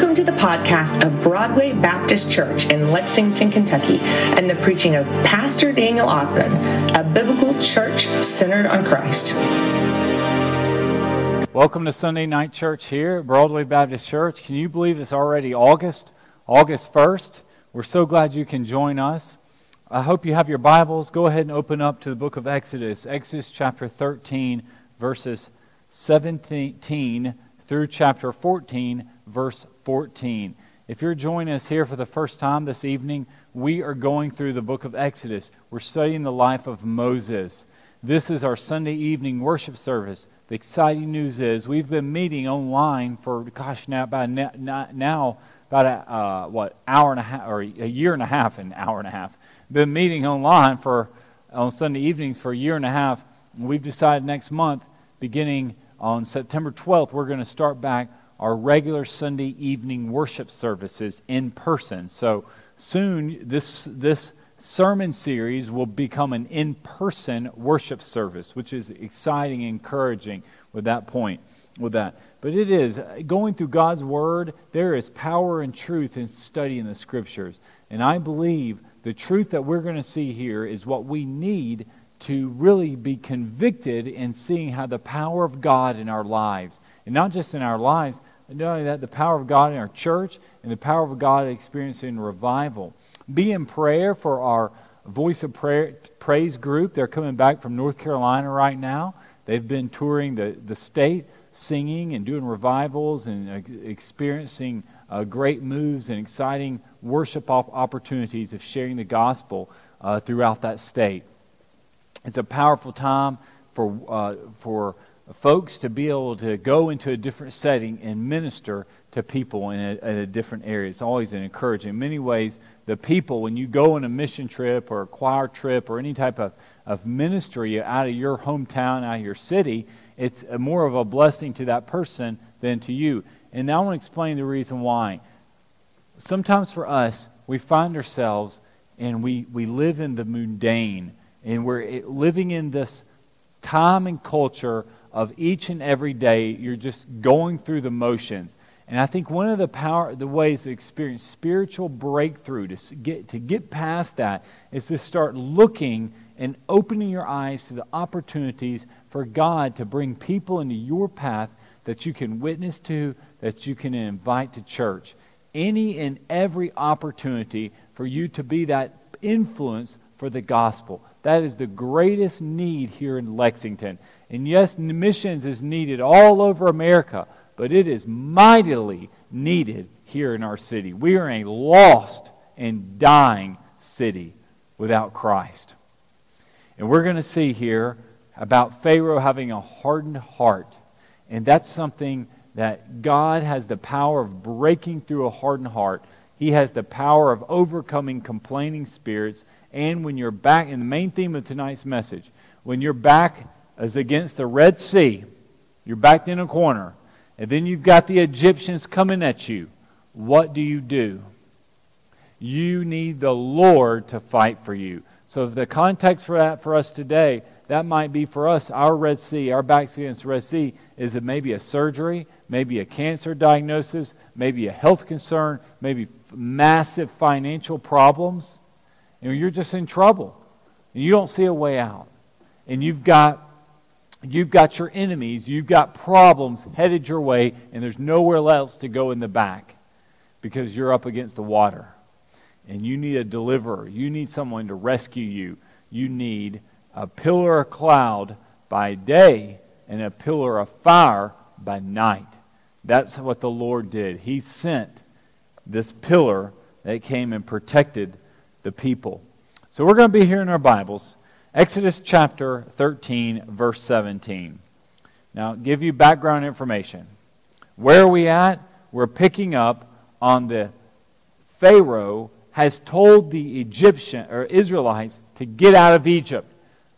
Welcome to the podcast of Broadway Baptist Church in Lexington, Kentucky, and the preaching of Pastor Daniel Othman, a biblical church centered on Christ. Welcome to Sunday Night Church here at Broadway Baptist Church. Can you believe it's already August, August 1st? We're so glad you can join us. I hope you have your Bibles. Go ahead and open up to the book of Exodus, Exodus chapter 13, verses 17 through chapter 14, verse 14. If you're joining us here for the first time this evening, we are going through the book of Exodus. We're studying the life of Moses. This is our Sunday evening worship service. The exciting news is we've been meeting online for, gosh, now about now about a, uh, what hour and a half or a year and a half, an hour and a half. Been meeting online for on Sunday evenings for a year and a half. And We've decided next month, beginning on September 12th, we're going to start back our regular Sunday evening worship services in person. So soon, this, this sermon series will become an in person worship service, which is exciting and encouraging with that point. With that. But it is going through God's Word, there is power and truth in studying the Scriptures. And I believe the truth that we're going to see here is what we need to really be convicted in seeing how the power of God in our lives, and not just in our lives, but not only that, the power of God in our church and the power of God experiencing revival. Be in prayer for our Voice of Prayer, Praise group. They're coming back from North Carolina right now. They've been touring the, the state, singing and doing revivals and experiencing uh, great moves and exciting worship opportunities of sharing the gospel uh, throughout that state. It's a powerful time for, uh, for folks to be able to go into a different setting and minister to people in a, in a, different area. It's always an encouragement. In many ways, the people, when you go on a mission trip or a choir trip or any type of, of ministry out of your hometown, out of your city, it's more of a blessing to that person than to you. And now I want to explain the reason why. Sometimes for us, we find ourselves and we, we live in the mundane and we're eh, living in this time and culture of each and every day, you're just going through the motions. And I think one of the power, the ways to experience spiritual breakthrough, to get, to get past that, is to start looking and opening your eyes to the opportunities for God to bring people into your path that you can witness to, that you can invite to church. Any and every opportunity for you to be that influence for the gospel. That is the greatest need here in Lexington. And yes, missions is needed all over America, but it is mightily needed here in our city. We are a lost and dying city without Christ. And we're going to see here about Pharaoh having a hardened heart. And that's something that God has the power of breaking through a hardened heart. He has the power of overcoming complaining spirits and when you're back, in the main theme of tonight's message, when you're back is against the Red Sea, you're backed in a corner, and then you've got the Egyptians coming at you, what do you do? You need the Lord to fight for you. So, the context for that for us today, that might be for us, our Red Sea, our backs against the Red Sea, is it maybe a surgery, maybe a cancer diagnosis, maybe a health concern, maybe massive financial problems. And you're just in trouble. And you don't see a way out. And you've got you've got your enemies, you've got problems headed your way, and there's nowhere else to go in the back because you're up against the water. And you need a deliverer. You need someone to rescue you. You need a pillar of cloud by day and a pillar of fire by night. That's what the Lord did. He sent this pillar that came and protected the people. So we're going to be here in our Bibles, Exodus chapter 13, verse 17. Now, give you background information. Where are we at? We're picking up on the Pharaoh has told the Egyptian or Israelites to get out of Egypt.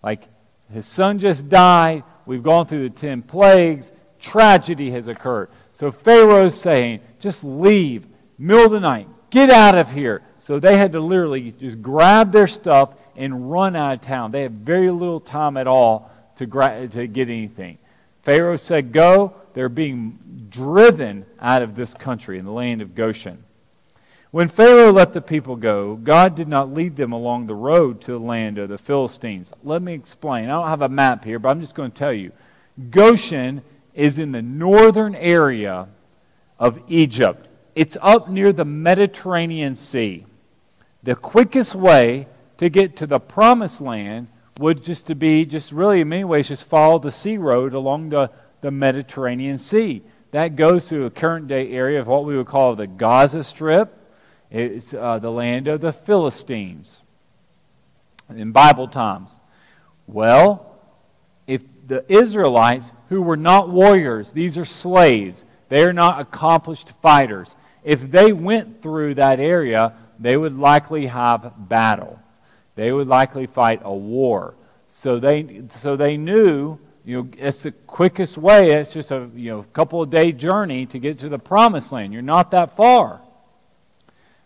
Like his son just died, we've gone through the 10 plagues, tragedy has occurred. So Pharaoh's saying, just leave, middle of the night, get out of here. So they had to literally just grab their stuff and run out of town. They had very little time at all to, gra- to get anything. Pharaoh said, Go. They're being driven out of this country in the land of Goshen. When Pharaoh let the people go, God did not lead them along the road to the land of the Philistines. Let me explain. I don't have a map here, but I'm just going to tell you. Goshen is in the northern area of Egypt, it's up near the Mediterranean Sea. The quickest way to get to the promised land would just to be just really in many ways just follow the sea road along the, the Mediterranean Sea. That goes through a current day area of what we would call the Gaza Strip it's uh, the land of the Philistines in Bible times. Well, if the Israelites, who were not warriors, these are slaves, they are not accomplished fighters. If they went through that area, they would likely have battle. They would likely fight a war. So they, so they knew, you know, it's the quickest way. It's just a you know, couple of day journey to get to the promised land. You're not that far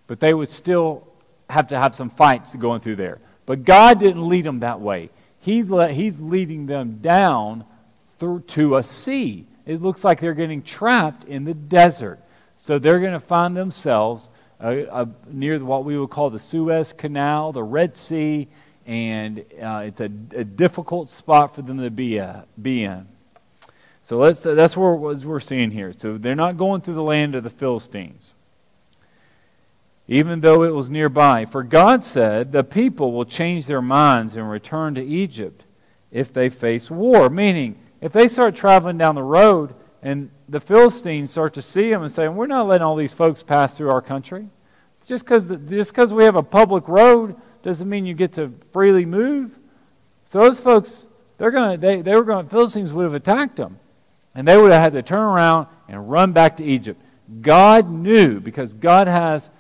but they would still have to have some fights going through there. But God didn't lead them that way. He let, he's leading them down through to a sea. It looks like they're getting trapped in the desert. So they're going to find themselves uh, uh, near what we would call the Suez Canal, the Red Sea, and uh, it's a, a, difficult spot for them to be, uh, be in. So that's, that's what we're seeing here. So they're not going through the land of the Philistines even though it was nearby. For God said, The people will change their minds and return to Egypt if they face war. Meaning, if they start traveling down the road and the Philistines start to see them and say, We're not letting all these folks pass through our country. Just because we have a public road doesn't mean you get to freely move. So those folks, they're gonna, they, they were going, Philistines would have attacked them. And they would have had to turn around and run back to Egypt. God knew, because God has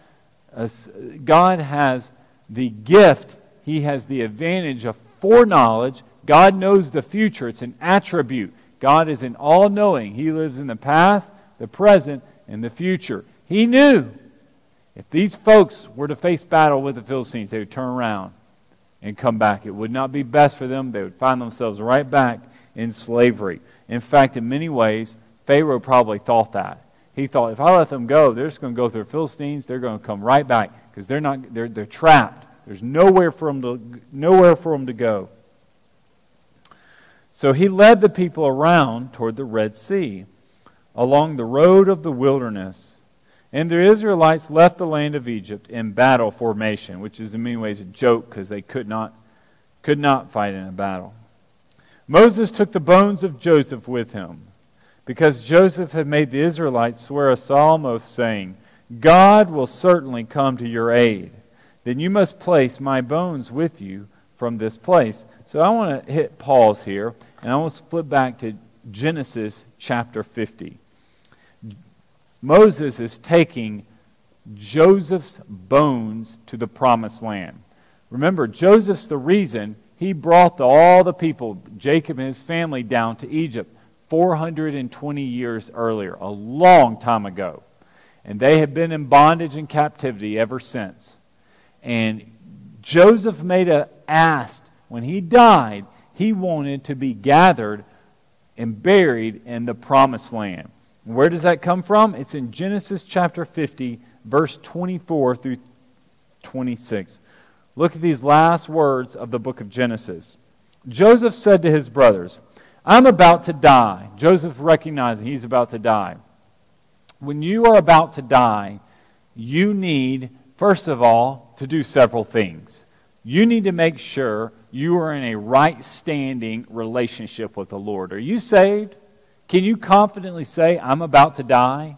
God has the gift, He has the advantage of foreknowledge. God knows the future, it's an attribute. God is an all knowing. He lives in the past, the present, and the future. He knew if these folks were to face battle with the Philistines, they would turn around and come back. It would not be best for them. They would find themselves right back in slavery. In fact, in many ways, Pharaoh probably thought that. He thought, if I let them go, they're just going to go through the Philistines. They're going to come right back because they're not they're, they're trapped. There's nowhere for them to nowhere for them to go. So he led the people around toward the Red Sea, along the road of the wilderness. And the Israelites left the land of Egypt in battle formation, which is in many ways a joke because they could not, could not fight in a battle. Moses took the bones of Joseph with him because Joseph had made the Israelites swear a solemn oath, saying, God will certainly come to your aid. Then you must place my bones with you from this place. So I want to hit pause here, and I want to flip back to Genesis chapter 50. Moses is taking Joseph's bones to the promised land. Remember, Joseph's the reason he brought the, all the people, Jacob and his family, down to Egypt. 420 years earlier, a long time ago. And they have been in bondage and captivity ever since. And Joseph made a ask when he died, he wanted to be gathered and buried in the promised land. Where does that come from? It's in Genesis chapter 50, verse 24 through 26. Look at these last words of the book of Genesis. Joseph said to his brothers, I'm about to die. Joseph recognizing he's about to die. When you are about to die, you need, first of all, to do several things. You need to make sure you are in a right standing relationship with the Lord. Are you saved? Can you confidently say, I'm about to die?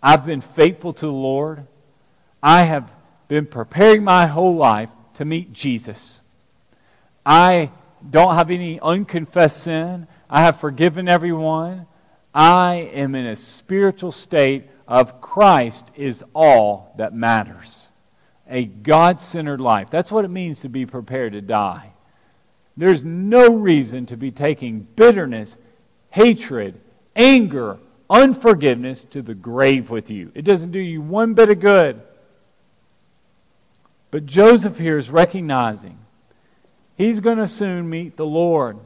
I've been faithful to the Lord. I have been preparing my whole life to meet Jesus. I don't have any unconfessed sin. I have forgiven everyone. I am in a spiritual state of Christ is all that matters. A God centered life. That's what it means to be prepared to die. There's no reason to be taking bitterness, hatred, anger, unforgiveness to the grave with you. It doesn't do you one bit of good. But Joseph here is recognizing He's going to soon meet the Lord,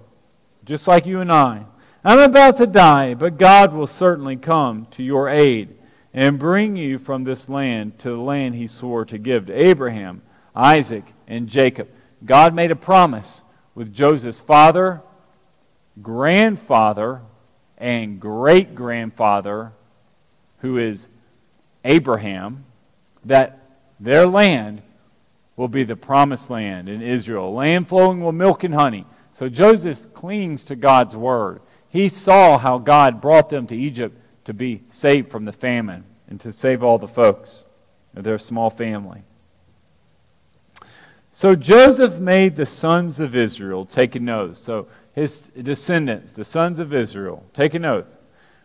just like you and I. I'm about to die, but God will certainly come to your aid and bring you from this land to the land he swore to give to Abraham, Isaac, and Jacob. God made a promise with Joseph's father, grandfather, and great grandfather, who is Abraham, that their land will be the promised land in Israel, land flowing with milk and honey. So Joseph clings to God's word. He saw how God brought them to Egypt to be saved from the famine and to save all the folks of their small family. So Joseph made the sons of Israel take an oath. So his descendants, the sons of Israel, take an oath.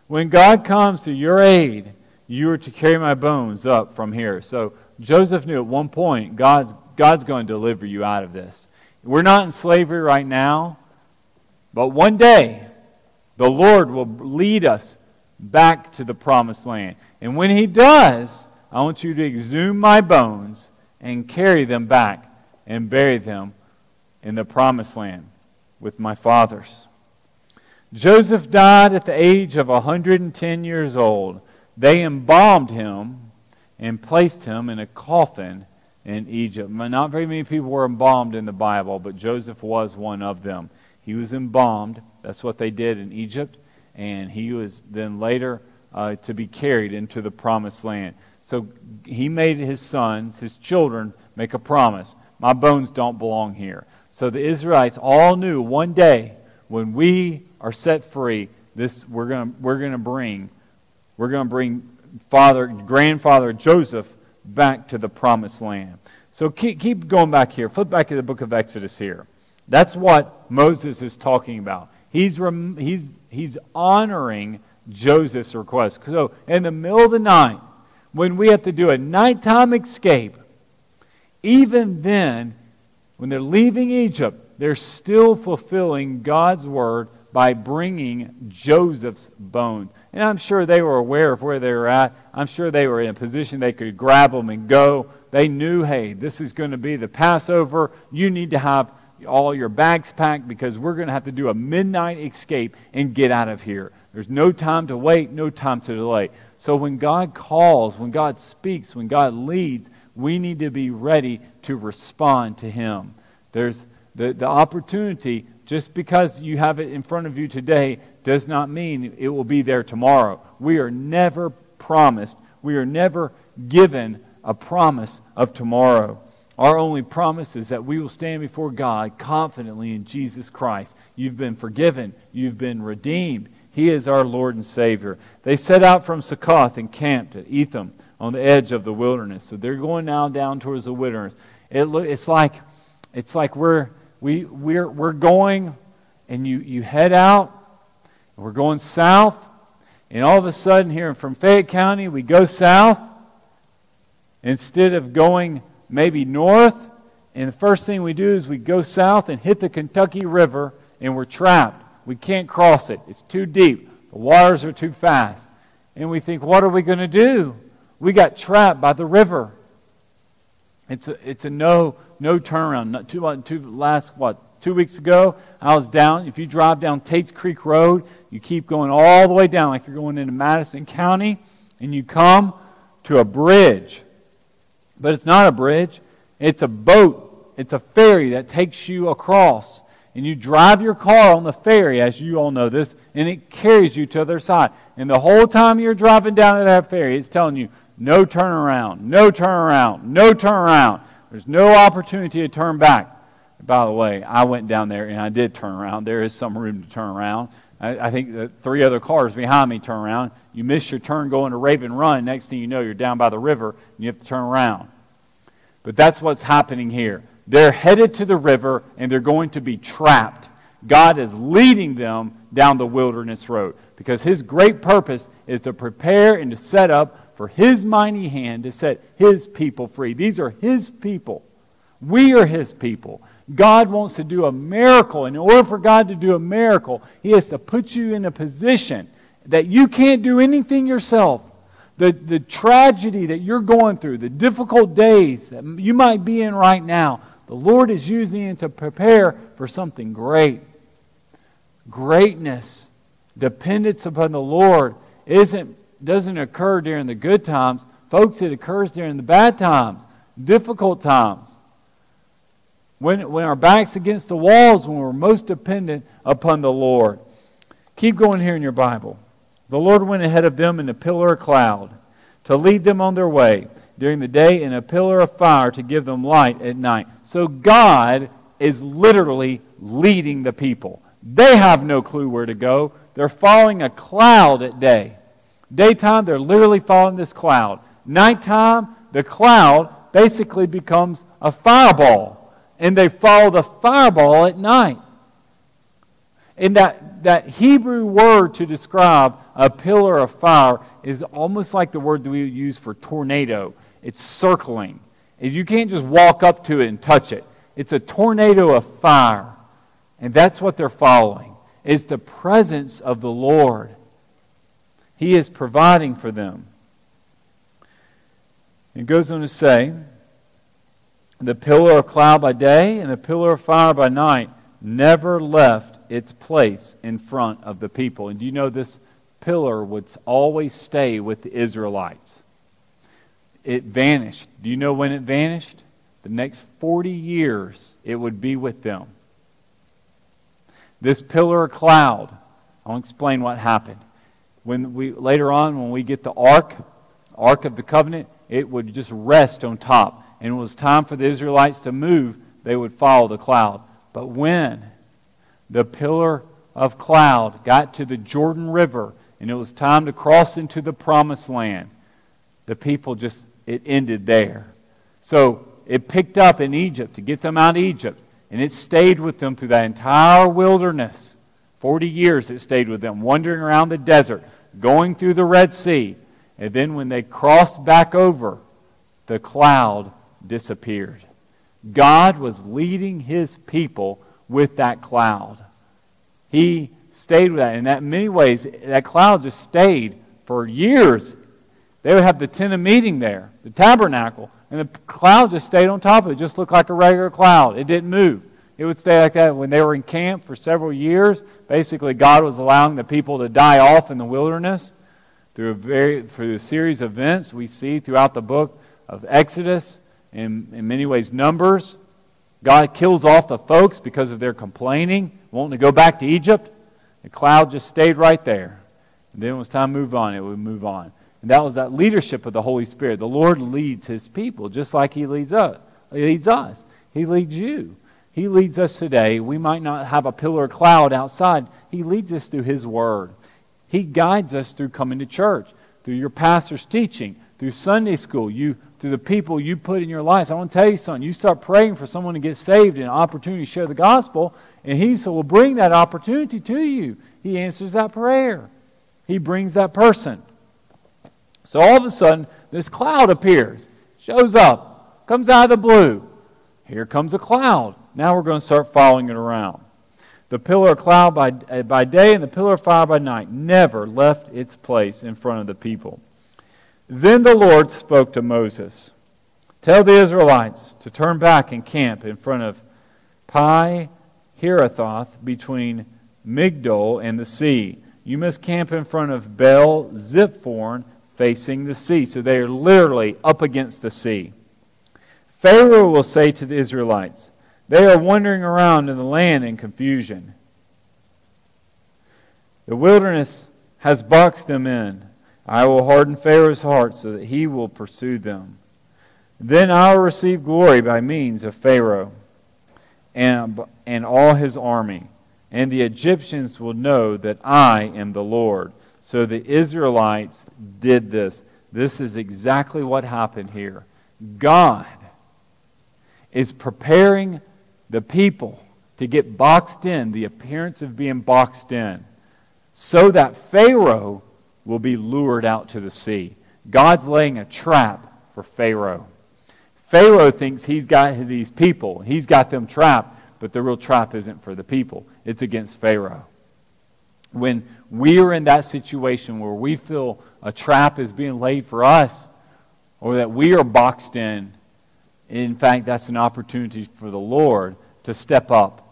When God comes to your aid, you are to carry my bones up from here. So Joseph knew at one point God's, God's going to deliver you out of this. We're not in slavery right now, but one day the Lord will lead us back to the promised land. And when He does, I want you to exhume my bones and carry them back and bury them in the promised land with my fathers. Joseph died at the age of 110 years old. They embalmed him and placed him in a coffin in Egypt. Not very many people were embalmed in the Bible, but Joseph was one of them. He was embalmed. That's what they did in Egypt. And he was then later uh, to be carried into the promised land. So he made his sons, his children, make a promise. My bones don't belong here. So the Israelites all knew one day when we are set free, this we're going we're to bring we're going to bring father grandfather Joseph back to the promised land. So keep, keep going back here. Flip back to the book of Exodus here. That's what Moses is talking about. He's, rem, he's, he's honoring Joseph's request. So in the middle of the night, when we have to do a nighttime escape, even then, when they're leaving Egypt, they're still fulfilling God's word by bringing Joseph's bones. And I'm sure they were aware of where they were at. I'm sure they were in a position they could grab them and go. They knew, hey, this is going to be the Passover. You need to have all your bags packed because we're going to have to do a midnight escape and get out of here. There's no time to wait, no time to delay. So when God calls, when God speaks, when God leads, we need to be ready to respond to Him. There's the, the opportunity, just because you have it in front of you today, does not mean it will be there tomorrow. We are never promised, we are never given a promise of tomorrow. Our only promise is that we will stand before God confidently in Jesus Christ. You've been forgiven, you've been redeemed. He is our Lord and Savior. They set out from Succoth and camped at Etham on the edge of the wilderness. So they're going now down towards the wilderness. It, it's like, it's like we're, we, we're, we're going and you, you head out, and we're going south, and all of a sudden, here from Fayette County, we go south. Instead of going maybe north, and the first thing we do is we go south and hit the Kentucky River, and we're trapped. We can't cross it, it's too deep. The waters are too fast. And we think, what are we going to do? We got trapped by the river. It's a, it's a no, no turnaround. Not two, two, last, what, two weeks ago, I was down. If you drive down Tates Creek Road, you keep going all the way down like you're going into Madison County, and you come to a bridge. But it's not a bridge, it's a boat, it's a ferry that takes you across and you drive your car on the ferry, as you all know this, and it carries you to the other side. And the whole time you're driving down to that ferry, it's telling you, no turn around, no turn around, no turn around. There's no opportunity to turn back. By the way, I went down there and I did turn around. There is some room to turn around. I, I think the three other cars behind me turn around. You miss your turn going to Raven Run. Next thing you know, you're down by the river and you have to turn around. But that's what's happening here. They're headed to the river and they're going to be trapped. God is leading them down the wilderness road because His great purpose is to prepare and to set up for His mighty hand to set His people free. These are His people. We are His people. God wants to do a miracle. In order for God to do a miracle, He has to put you in a position that you can't do anything yourself the, the tragedy that you're going through, the difficult days that you might be in right now, the Lord is using it to prepare for something great. Greatness. dependence upon the Lord isn't, doesn't occur during the good times. Folks, it occurs during the bad times, difficult times. When, when our back's against the walls, when we're most dependent upon the Lord. Keep going here in your Bible. The Lord went ahead of them in a pillar of cloud to lead them on their way during the day in a pillar of fire to give them light at night. So God is literally leading the people. They have no clue where to go. They're following a cloud at day. Daytime, they're literally following this cloud. Nighttime, the cloud basically becomes a fireball, and they follow the fireball at night. And that, that Hebrew word to describe a pillar of fire is almost like the word that we use for tornado. It's circling. You can't just walk up to it and touch it. It's a tornado of fire. And that's what they're following. Is the presence of the Lord. He is providing for them. It goes on to say, the pillar of cloud by day and the pillar of fire by night never left its place in front of the people. And do you know this pillar would always stay with the Israelites? It vanished. Do you know when it vanished? The next 40 years it would be with them. This pillar of cloud, I'll explain what happened. When we later on, when we get the ark, ark of the covenant, it would just rest on top. And it was time for the Israelites to move, they would follow the cloud. But when the pillar of cloud got to the Jordan River and it was time to cross into the promised land, the people just, it ended there. So it picked up in Egypt to get them out of Egypt. And it stayed with them through that entire wilderness. 40 years it stayed with them, wandering around the desert, going through the Red Sea. And then when they crossed back over, the cloud disappeared. God was leading his people with that cloud. He stayed with that. And that in many ways, that cloud just stayed for years. They would have the tent of meeting there, the tabernacle. And the cloud just stayed on top of it. It just looked like a regular cloud. It didn't move. It would stay like that. When they were in camp for several years, basically God was allowing the people to die off in the wilderness through a, very, through a series of events we see throughout the book of Exodus, in, in many ways, Numbers. God kills off the folks because of their complaining, wanting to go back to Egypt. The cloud just stayed right there. And then it was time to move on, it would move on. And that was that leadership of the Holy Spirit. The Lord leads his people just like he leads us. He leads us. He leads you. He leads us today. We might not have a pillar cloud outside. He leads us through his word. He guides us through coming to church, through your pastor's teaching, through Sunday school, you through the people you put in your lives. I want to tell you something. You start praying for someone to get saved and an opportunity to share the gospel, and he will bring that opportunity to you. He answers that prayer. He brings that person. So all of a sudden, this cloud appears, shows up, comes out of the blue. Here comes a cloud. Now we're going to start following it around. The pillar of cloud by, by day and the pillar of fire by night never left its place in front of the people. Then the Lord spoke to Moses Tell the Israelites to turn back and camp in front of Pi Hahiroth between Migdol and the sea. You must camp in front of Baal Zephon facing the sea. So they are literally up against the sea. Pharaoh will say to the Israelites, They are wandering around in the land in confusion. The wilderness has boxed them in. I will harden Pharaoh's heart so that he will pursue them. Then I will receive glory by means of Pharaoh and, and all his army. And the Egyptians will know that I am the Lord. So the Israelites did this. This is exactly what happened here. God is preparing the people to get boxed in, the appearance of being boxed in, so that Pharaoh will be lured out to the sea. God's laying a trap for Pharaoh. Pharaoh thinks he's got these people, he's got them trapped, but the real trap isn't for the people, it's against Pharaoh. When we are in that situation where we feel a trap is being laid for us, or that we are boxed in, in fact, that's an opportunity for the Lord to step up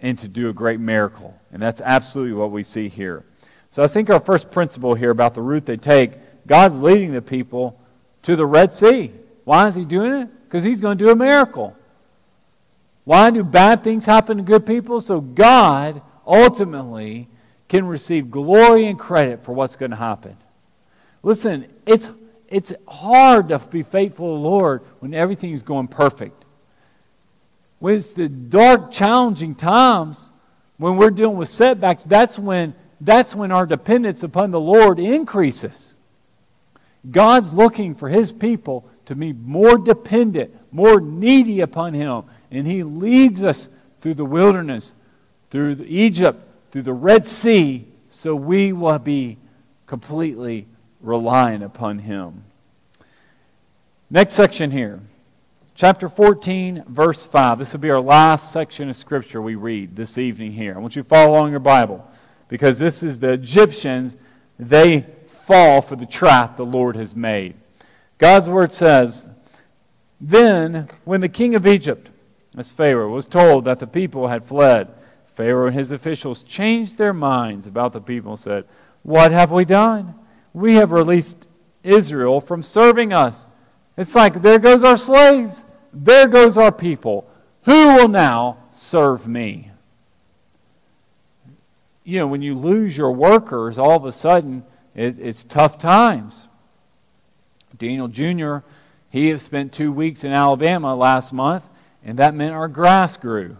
and to do a great miracle. And that's absolutely what we see here. So I think our first principle here about the route they take, God's leading the people to the Red Sea. Why is he doing it? Because he's going to do a miracle. Why do bad things happen to good people? So God ultimately can receive glory and credit for what's going to happen. Listen, it's, it's hard to be faithful to the Lord when everything's going perfect. When it's the dark, challenging times, when we're dealing with setbacks, that's when, that's when our dependence upon the Lord increases. God's looking for his people to be more dependent, more needy upon him. And he leads us through the wilderness, through Egypt, through the Red Sea, so we will be completely reliant upon him. Next section here. Chapter 14, verse 5. This will be our last section of Scripture we read this evening here. I want you to follow along your Bible because this is the Egyptians. They fall for the trap the Lord has made. God's word says, Then, when the king of Egypt, as Pharaoh, was told that the people had fled, Pharaoh and his officials changed their minds about the people and said, What have we done? We have released Israel from serving us. It's like, there goes our slaves. There goes our people. Who will now serve me? You know, when you lose your workers, all of a sudden, it, it's tough times. Daniel Jr., he had spent two weeks in Alabama last month, and that meant our grass grew.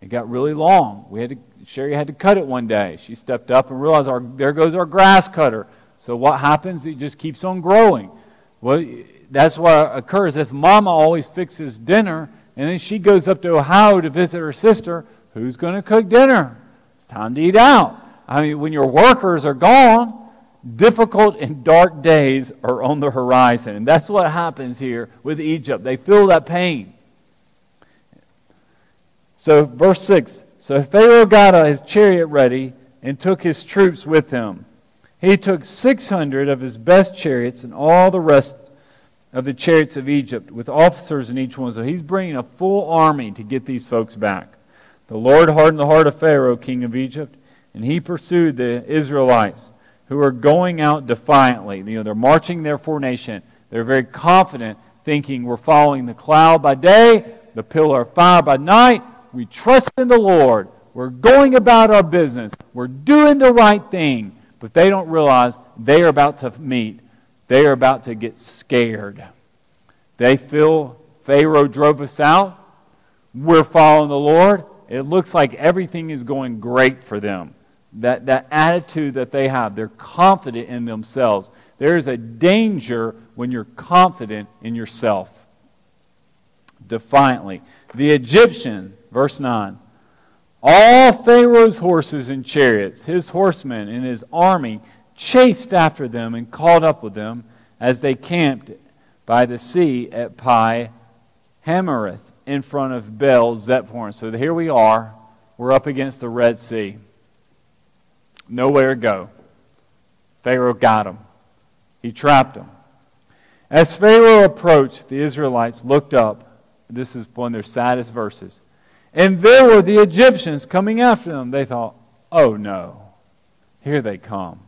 It got really long. We had to, Sherry had to cut it one day. She stepped up and realized our, there goes our grass cutter. So what happens? It just keeps on growing. Well, that's what occurs if Mama always fixes dinner, and then she goes up to Ohio to visit her sister. Who's going to cook dinner? It's time to eat out. I mean, when your workers are gone, difficult and dark days are on the horizon. And that's what happens here with Egypt. They feel that pain. So, verse 6 So Pharaoh got his chariot ready and took his troops with him. He took 600 of his best chariots and all the rest of the chariots of Egypt with officers in each one. So he's bringing a full army to get these folks back. The Lord hardened the heart of Pharaoh, king of Egypt, and he pursued the Israelites who are going out defiantly. You know, they're marching their formation. They're very confident, thinking we're following the cloud by day, the pillar of fire by night. We trust in the Lord. We're going about our business. We're doing the right thing. But they don't realize they are about to meet. They are about to get scared. They feel Pharaoh drove us out. We're following the Lord. It looks like everything is going great for them that, that attitude that they have. They're confident in themselves. There is a danger when you're confident in yourself. Defiantly. The Egyptian, verse 9, all Pharaoh's horses and chariots, his horsemen and his army, chased after them and caught up with them as they camped by the sea at Pi Hammoreth in front of Baal Zephon. So here we are. We're up against the Red Sea nowhere to go. Pharaoh got him, he trapped them. As Pharaoh approached, the Israelites looked up. This is one of their saddest verses. And there were the Egyptians coming after them. They thought, oh no, here they come.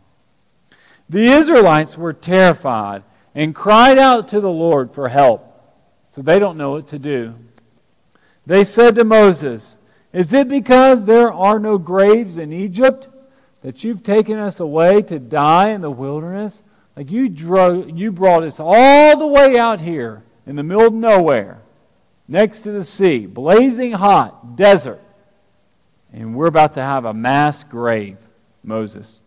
The Israelites were terrified and cried out to the Lord for help. So they don't know what to do. They said to Moses, Is it because there are no graves in Egypt that you've taken us away to die in the wilderness? Like you drove, you brought us all the way out here in the middle of nowhere, next to the sea, blazing hot, desert. And we're about to have a mass grave, Moses.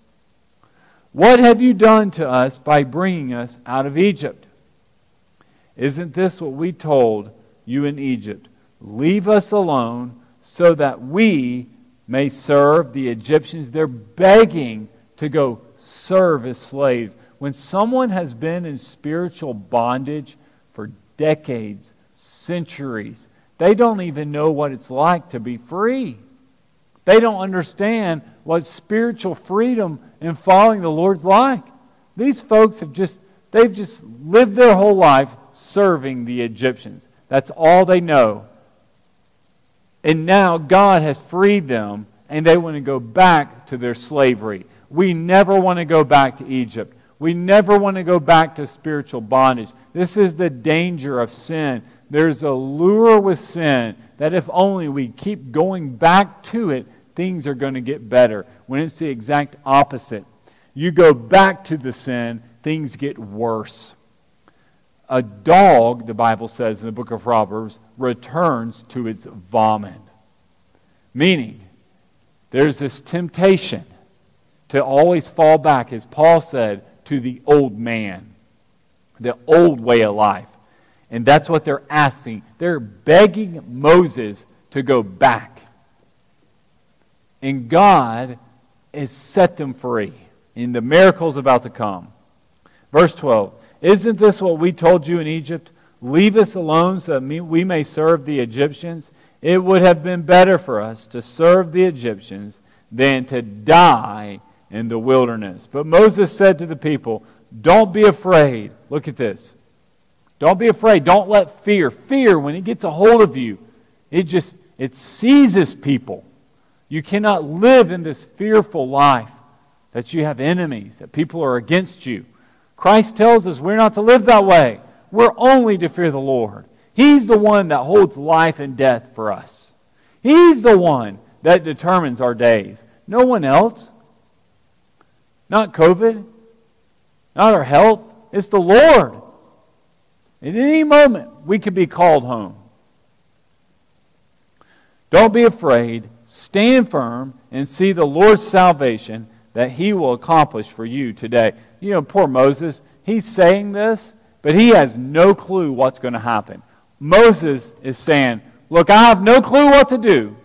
What have you done to us by bringing us out of Egypt? Isn't this what we told you in Egypt? Leave us alone so that we may serve the Egyptians. They're begging to go serve as slaves. When someone has been in spiritual bondage for decades, centuries, they don't even know what it's like to be free. They don't understand what spiritual freedom and following the Lord's like. These folks have just they've just lived their whole life serving the Egyptians. That's all they know. And now God has freed them, and they want to go back to their slavery. We never want to go back to Egypt. We never want to go back to spiritual bondage. This is the danger of sin. There's a lure with sin that if only we keep going back to it, things are going to get better. When it's the exact opposite. You go back to the sin, things get worse. A dog, the Bible says in the book of Proverbs, returns to its vomit. Meaning, there's this temptation to always fall back, as Paul said, to the old man, the old way of life. And that's what they're asking. They're begging Moses to go back. And God has set them free. And the miracle is about to come. Verse 12 Isn't this what we told you in Egypt? Leave us alone so that we may serve the Egyptians. It would have been better for us to serve the Egyptians than to die in the wilderness. But Moses said to the people, Don't be afraid. Look at this. Don't be afraid. Don't let fear. Fear, when it gets a hold of you, it just it seizes people. You cannot live in this fearful life that you have enemies, that people are against you. Christ tells us we're not to live that way. We're only to fear the Lord. He's the one that holds life and death for us. He's the one that determines our days. No one else. Not COVID. Not our health. It's the Lord. At any moment, we could be called home. Don't be afraid. Stand firm and see the Lord's salvation that he will accomplish for you today. You know, poor Moses, he's saying this, but he has no clue what's going to happen. Moses is saying, Look, I have no clue what to do.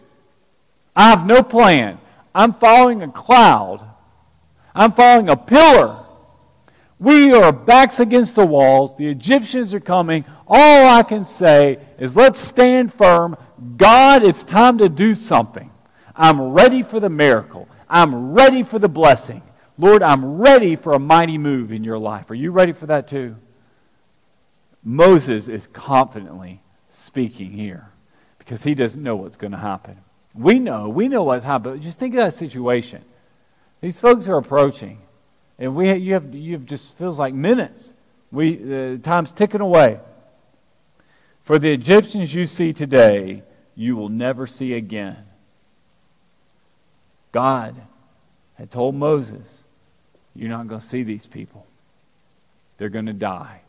I have no plan. I'm following a cloud, I'm following a pillar. We are backs against the walls. The Egyptians are coming. All I can say is let's stand firm. God, it's time to do something. I'm ready for the miracle. I'm ready for the blessing. Lord, I'm ready for a mighty move in your life. Are you ready for that too? Moses is confidently speaking here because he doesn't know what's going to happen. We know, we know what's happening. Just think of that situation. These folks are approaching, and we you have you have just feels like minutes. We the time's ticking away. For the Egyptians you see today, you will never see again. God had told Moses, You're not going to see these people, they're going to die.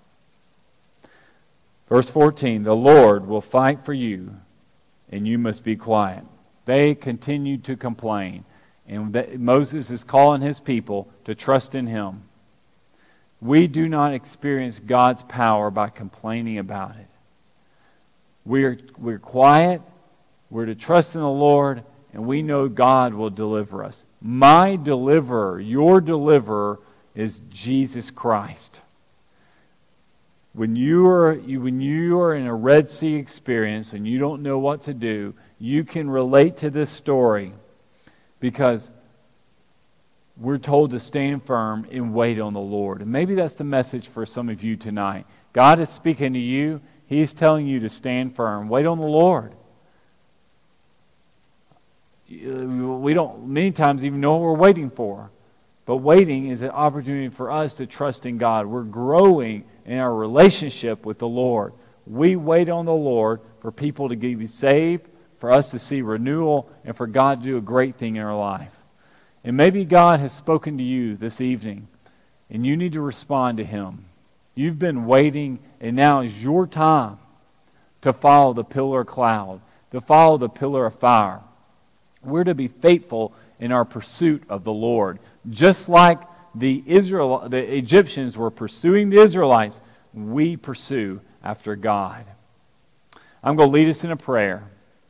Verse 14 The Lord will fight for you, and you must be quiet. They continued to complain, and Moses is calling his people to trust in him. We do not experience God's power by complaining about it. We're, we're quiet, we're to trust in the Lord, and we know God will deliver us. My deliverer, your deliverer, is Jesus Christ. When you are when you are in a Red Sea experience and you don't know what to do, you can relate to this story because we're told to stand firm and wait on the Lord. And maybe that's the message for some of you tonight. God is speaking to you. He's telling you to stand firm. Wait on the Lord Uh, we don't many times even know what we're waiting for. But waiting is an opportunity for us to trust in God. We're growing in our relationship with the Lord. We wait on the Lord for people to be saved, for us to see renewal, and for God to do a great thing in our life. And maybe God has spoken to you this evening, and you need to respond to Him. You've been waiting, and now is your time to follow the pillar of cloud, to follow the pillar of fire. We're to be faithful in our pursuit of the Lord. Just like the, Israel, the Egyptians were pursuing the Israelites, we pursue after God. I'm going to lead us in a prayer.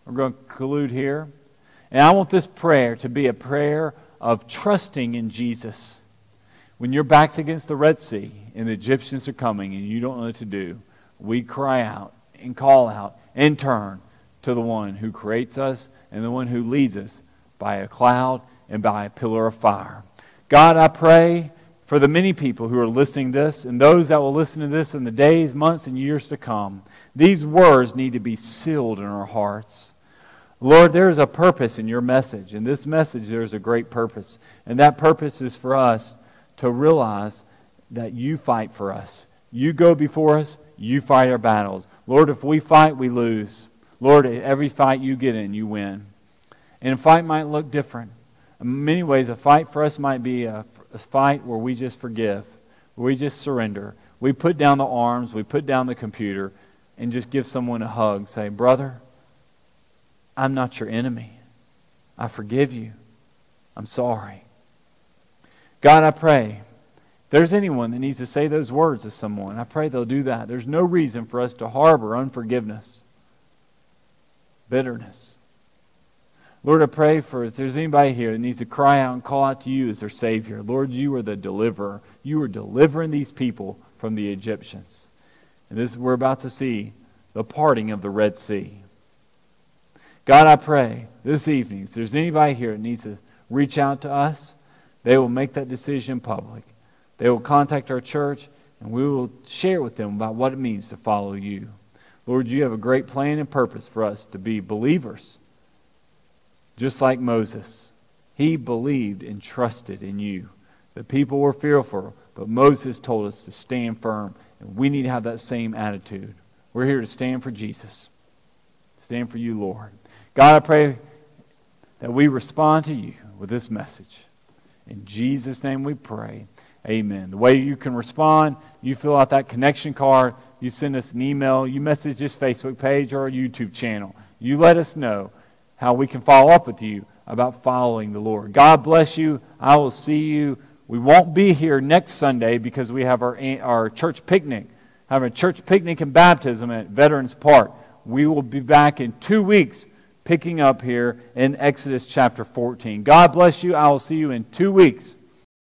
We're going to conclude here. And I want this prayer to be a prayer of trusting in Jesus. When your back's against the Red Sea and the Egyptians are coming and you don't know what to do, we cry out and call out and turn to the one who creates us and the one who leads us by a cloud and by a pillar of fire. God, I pray for the many people who are listening to this and those that will listen to this in the days, months, and years to come. These words need to be sealed in our hearts. Lord, there is a purpose in your message. In this message, there is a great purpose. And that purpose is for us to realize that you fight for us. You go before us, you fight our battles. Lord, if we fight, we lose. Lord, every fight you get in, you win. And a fight might look different. In many ways, a fight for us might be a, a fight where we just forgive, where we just surrender. We put down the arms, we put down the computer, and just give someone a hug. Say, Brother, I'm not your enemy. I forgive you. I'm sorry. God, I pray. If there's anyone that needs to say those words to someone, I pray they'll do that. There's no reason for us to harbor unforgiveness, bitterness. Lord, I pray for if there's anybody here that needs to cry out and call out to you as their Savior. Lord, you are the deliverer. You are delivering these people from the Egyptians. And this we're about to see the parting of the Red Sea. God, I pray this evening, if there's anybody here that needs to reach out to us, they will make that decision public. They will contact our church, and we will share with them about what it means to follow you. Lord, you have a great plan and purpose for us to be believers, just like Moses. He believed and trusted in you. The people were fearful, but Moses told us to stand firm, and we need to have that same attitude. We're here to stand for Jesus, stand for you, Lord. God, I pray that we respond to you with this message. In Jesus' name we pray. Amen. The way you can respond, you fill out that connection card, you send us an email, you message this Facebook page or our YouTube channel. You let us know how we can follow up with you about following the Lord. God bless you. I will see you. We won't be here next Sunday because we have our, our church picnic, having a church picnic and baptism at Veterans Park. We will be back in two weeks picking up here in Exodus chapter 14. God bless you. I will see you in two weeks.